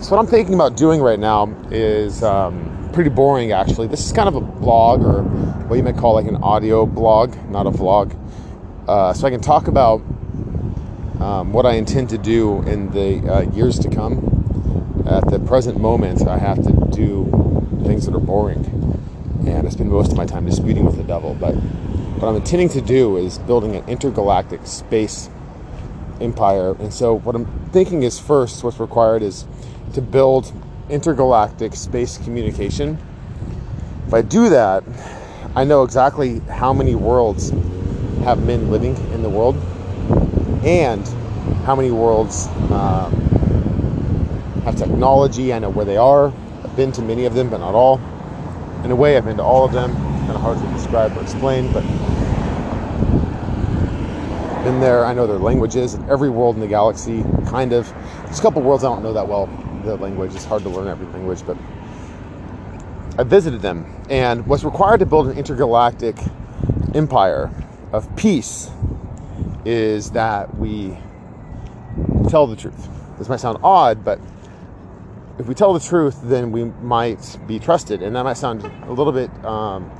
So what I'm thinking about doing right now is um, pretty boring, actually. This is kind of a blog, or what you might call like an audio blog, not a vlog. Uh, so I can talk about um, what I intend to do in the uh, years to come. At the present moment, I have to do things that are boring, and I spend most of my time disputing with the devil. But what I'm intending to do is building an intergalactic space empire. And so, what I'm thinking is first, what's required is to build intergalactic space communication. If I do that, I know exactly how many worlds have men living in the world and how many worlds um, have technology. I know where they are. I've been to many of them, but not all. In a way, I've been to all of them. Kind of hard to describe or explain, but been there. I know their languages. Every world in the galaxy, kind of. There's a couple worlds I don't know that well. The language it's hard to learn every language, but I visited them. And what's required to build an intergalactic empire of peace is that we tell the truth. This might sound odd, but if we tell the truth, then we might be trusted. And that might sound a little bit um,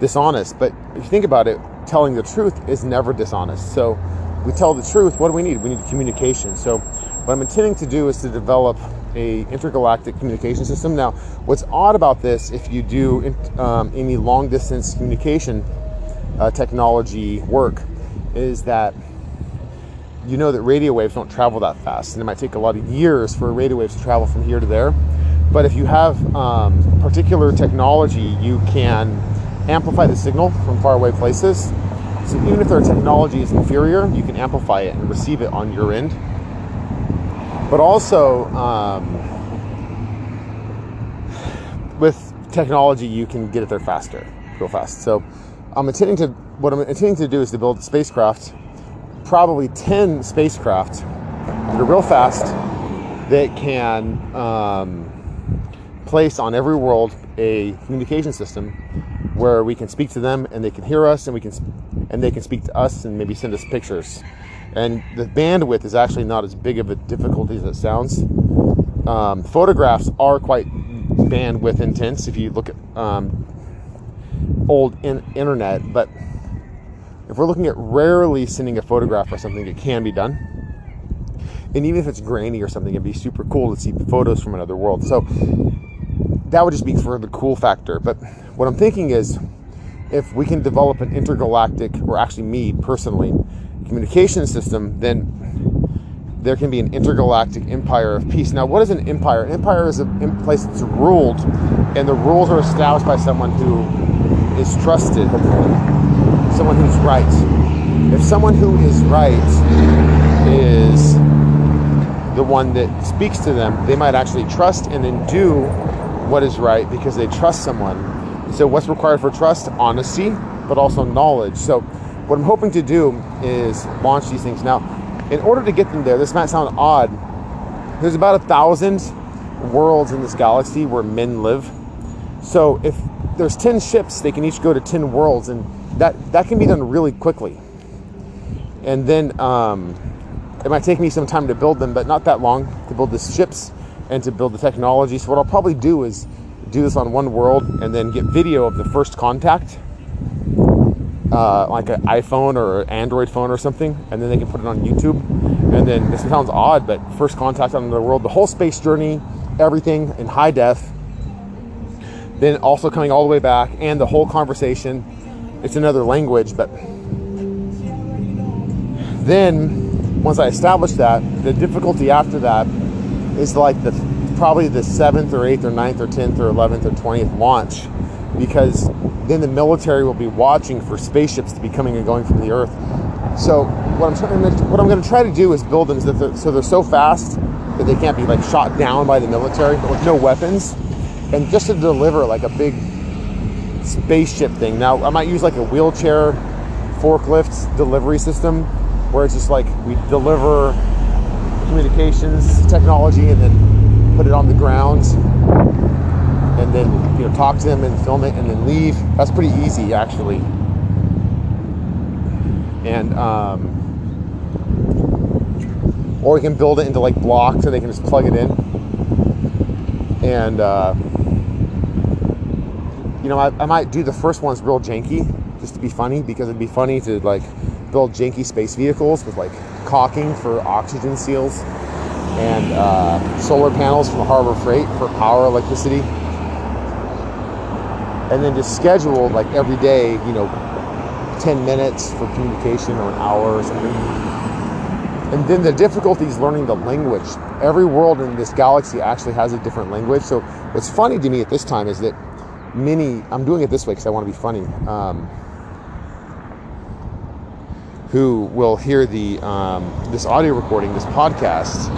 dishonest, but if you think about it, telling the truth is never dishonest. So we tell the truth. What do we need? We need communication. So what I'm intending to do is to develop a intergalactic communication system. Now, what's odd about this, if you do um, any long distance communication uh, technology work, is that you know that radio waves don't travel that fast, and it might take a lot of years for radio waves to travel from here to there. But if you have um, particular technology, you can amplify the signal from faraway places. So even if their technology is inferior, you can amplify it and receive it on your end. But also, um, with technology, you can get it there faster, real fast. So I'm intending to what I'm intending to do is to build spacecraft, probably 10 spacecraft that are real fast that can um, place on every world a communication system where we can speak to them and they can hear us and we can and they can speak to us and maybe send us pictures and the bandwidth is actually not as big of a difficulty as it sounds. Um, photographs are quite bandwidth intense if you look at um, old in- internet but if we're looking at rarely sending a photograph or something it can be done. And even if it's grainy or something it'd be super cool to see photos from another world. So that would just be for the cool factor. But what I'm thinking is if we can develop an intergalactic, or actually me personally, communication system, then there can be an intergalactic empire of peace. Now, what is an empire? An empire is a place that's ruled, and the rules are established by someone who is trusted, someone who's right. If someone who is right is the one that speaks to them, they might actually trust and then do what is right because they trust someone. So, what's required for trust? Honesty, but also knowledge. So, what I'm hoping to do is launch these things. Now, in order to get them there, this might sound odd. There's about a thousand worlds in this galaxy where men live. So, if there's 10 ships, they can each go to 10 worlds, and that, that can be done really quickly. And then um, it might take me some time to build them, but not that long to build the ships and to build the technology. So what I'll probably do is do this on one world and then get video of the first contact, uh, like an iPhone or an Android phone or something, and then they can put it on YouTube. And then this sounds odd, but first contact on the world, the whole space journey, everything in high def. Then also coming all the way back and the whole conversation. It's another language, but then once I establish that, the difficulty after that is like the probably the seventh or eighth or ninth or tenth or eleventh or twentieth launch, because then the military will be watching for spaceships to be coming and going from the Earth. So what I'm trying what I'm going to try to do is build them so they're, so they're so fast that they can't be like shot down by the military, but with no weapons, and just to deliver like a big spaceship thing. Now I might use like a wheelchair forklift delivery system where it's just like we deliver communications technology and then put it on the ground then you know talk to them and film it and then leave. That's pretty easy actually. And um, or we can build it into like blocks so they can just plug it in. and uh, you know, I, I might do the first ones real janky, just to be funny, because it'd be funny to like build janky space vehicles with like caulking for oxygen seals and uh, solar panels from Harbor Freight for power electricity. And then just schedule like every day, you know, 10 minutes for communication or an hour or something. And then the difficulty is learning the language. Every world in this galaxy actually has a different language. So what's funny to me at this time is that many, I'm doing it this way because I want to be funny, um, who will hear the um, this audio recording, this podcast,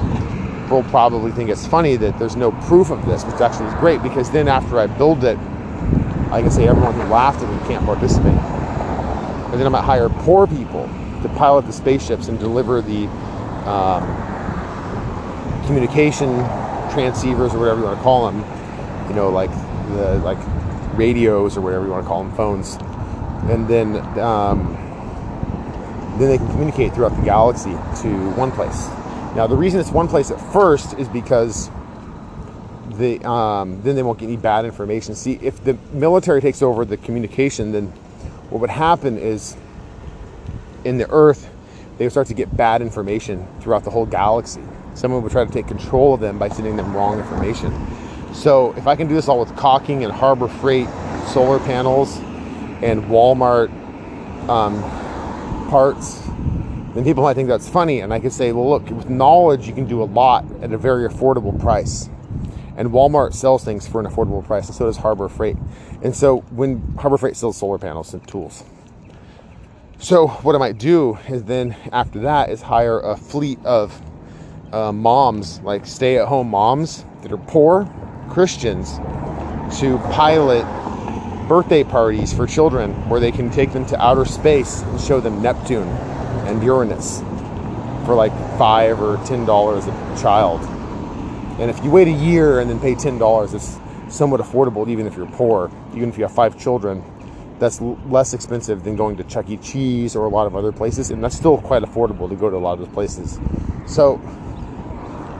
will probably think it's funny that there's no proof of this, which actually is great because then after I build it, I can say everyone who laughed at me can't participate. And then I might hire poor people to pilot the spaceships and deliver the um, communication transceivers or whatever you want to call them. You know, like the like radios or whatever you want to call them, phones. And then um, then they can communicate throughout the galaxy to one place. Now, the reason it's one place at first is because the um, then they won't get any bad information. See, if the military takes over the communication, then what would happen is in the Earth, they would start to get bad information throughout the whole galaxy. Someone would try to take control of them by sending them wrong information. So if I can do this all with caulking and Harbor Freight solar panels and Walmart um, parts then people might think that's funny. And I could say, well, look, with knowledge, you can do a lot at a very affordable price. And Walmart sells things for an affordable price, and so does Harbor Freight. And so when Harbor Freight sells solar panels and tools. So what I might do is then after that is hire a fleet of uh, moms, like stay-at-home moms that are poor Christians, to pilot birthday parties for children where they can take them to outer space and show them Neptune and Uranus for like five or ten dollars a child. And if you wait a year and then pay ten dollars, it's somewhat affordable, even if you're poor. Even if you have five children, that's less expensive than going to Chuck E. Cheese or a lot of other places, and that's still quite affordable to go to a lot of those places. So,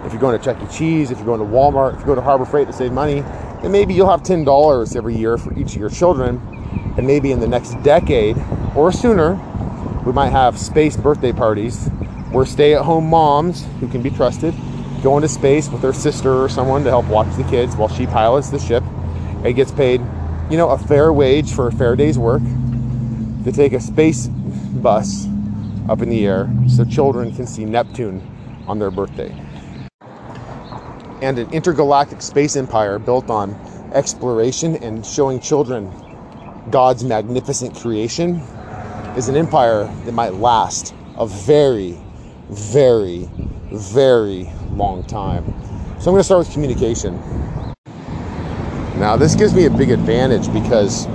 if you're going to Chuck E. Cheese, if you're going to Walmart, if you go to Harbor Freight to save money, then maybe you'll have ten dollars every year for each of your children, and maybe in the next decade or sooner, we might have space birthday parties where stay-at-home moms who can be trusted go into space with her sister or someone to help watch the kids while she pilots the ship and gets paid, you know, a fair wage for a fair day's work to take a space bus up in the air so children can see Neptune on their birthday. And an intergalactic space empire built on exploration and showing children God's magnificent creation is an empire that might last a very, very, very long time. So I'm going to start with communication. Now, this gives me a big advantage because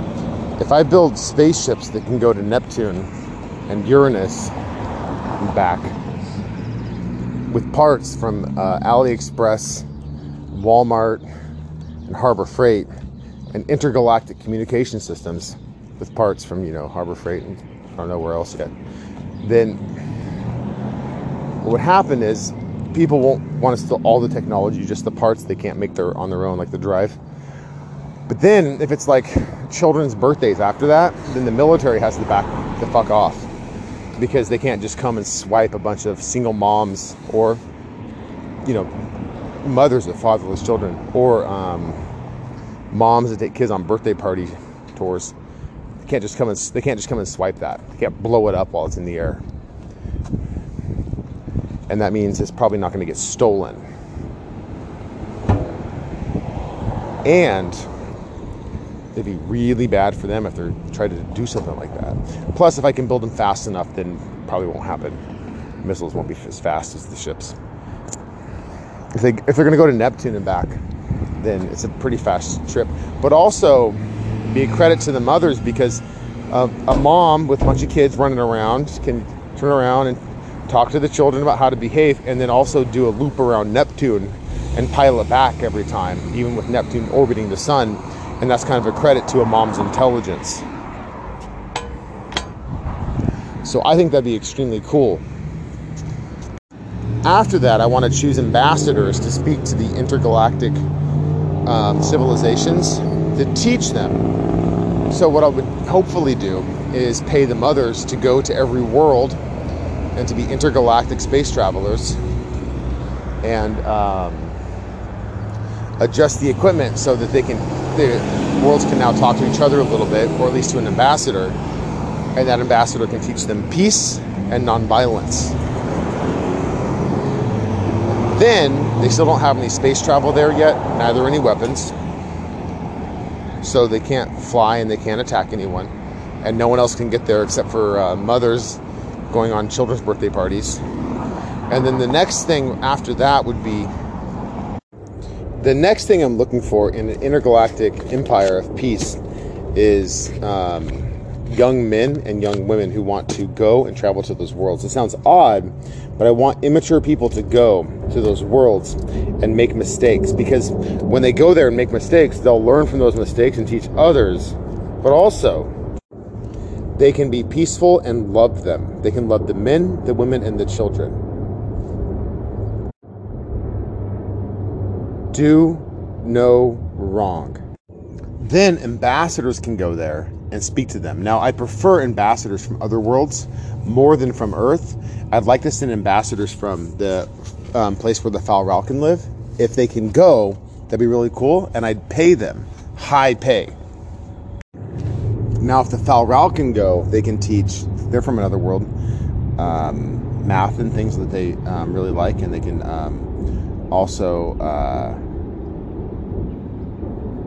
if I build spaceships that can go to Neptune and Uranus and back with parts from uh, AliExpress, Walmart, and Harbor Freight, and intergalactic communication systems with parts from, you know, Harbor Freight and I don't know where else yet, then what would happen is people won't want to steal all the technology, just the parts they can't make their on their own, like the drive. But then if it's like children's birthdays after that, then the military has to back the fuck off because they can't just come and swipe a bunch of single moms or you know mothers of fatherless children or um, moms that take kids on birthday party tours They can't just come and they can't just come and swipe that. They can't blow it up while it's in the air. And that means it's probably not going to get stolen. And it'd be really bad for them if they're trying to do something like that. Plus, if I can build them fast enough, then probably won't happen. Missiles won't be as fast as the ships. If they if they're going to go to Neptune and back, then it's a pretty fast trip. But also, be a credit to the mothers because uh, a mom with a bunch of kids running around can turn around and talk to the children about how to behave and then also do a loop around Neptune and pilot back every time, even with Neptune orbiting the sun. And that's kind of a credit to a mom's intelligence. So I think that'd be extremely cool. After that, I want to choose ambassadors to speak to the intergalactic um, civilizations to teach them. So, what I would hopefully do is pay the mothers to go to every world and to be intergalactic space travelers and um, adjust the equipment so that they can the worlds can now talk to each other a little bit, or at least to an ambassador, and that ambassador can teach them peace and nonviolence. Then they still don't have any space travel there yet, neither any weapons, so they can't fly and they can't attack anyone, and no one else can get there except for uh, mothers going on children's birthday parties. And then the next thing after that would be the next thing I'm looking for in an intergalactic empire of peace is um, young men and young women who want to go and travel to those worlds. It sounds odd, but I want immature people to go to those worlds and make mistakes because when they go there and make mistakes, they'll learn from those mistakes and teach others, but also they can be peaceful and love them. They can love the men, the women, and the children. do no wrong. Then ambassadors can go there and speak to them. Now, I prefer ambassadors from other worlds more than from Earth. I'd like to send ambassadors from the um, place where the Fal can live. If they can go, that'd be really cool, and I'd pay them high pay. Now, if the Fal can go, they can teach. They're from another world, um, math and things that they um, really like, and they can um, also. Uh,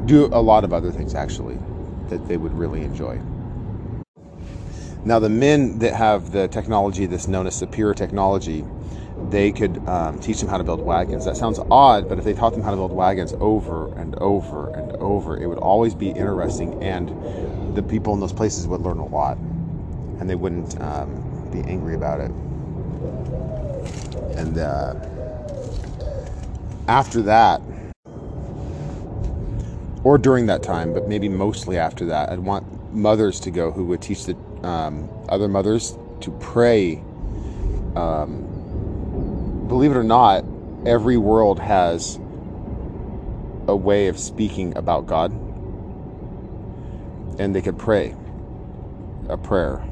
do a lot of other things actually that they would really enjoy. Now, the men that have the technology that's known as superior technology, they could um, teach them how to build wagons. That sounds odd, but if they taught them how to build wagons over and over and over, it would always be interesting, and the people in those places would learn a lot, and they wouldn't um, be angry about it. And uh, after that, or during that time, but maybe mostly after that. I'd want mothers to go who would teach the um, other mothers to pray. Um, believe it or not, every world has a way of speaking about God, and they could pray a prayer,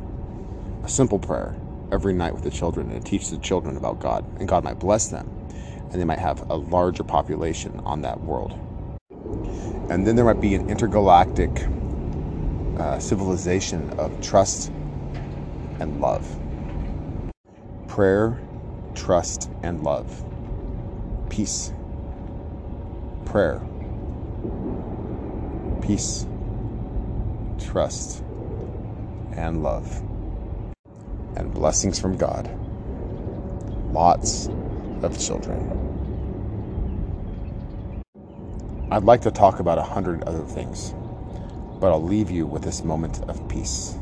a simple prayer, every night with the children and teach the children about God, and God might bless them, and they might have a larger population on that world. And then there might be an intergalactic uh, civilization of trust and love. Prayer, trust, and love. Peace. Prayer. Peace. Trust. And love. And blessings from God. Lots of children. I'd like to talk about a hundred other things, but I'll leave you with this moment of peace.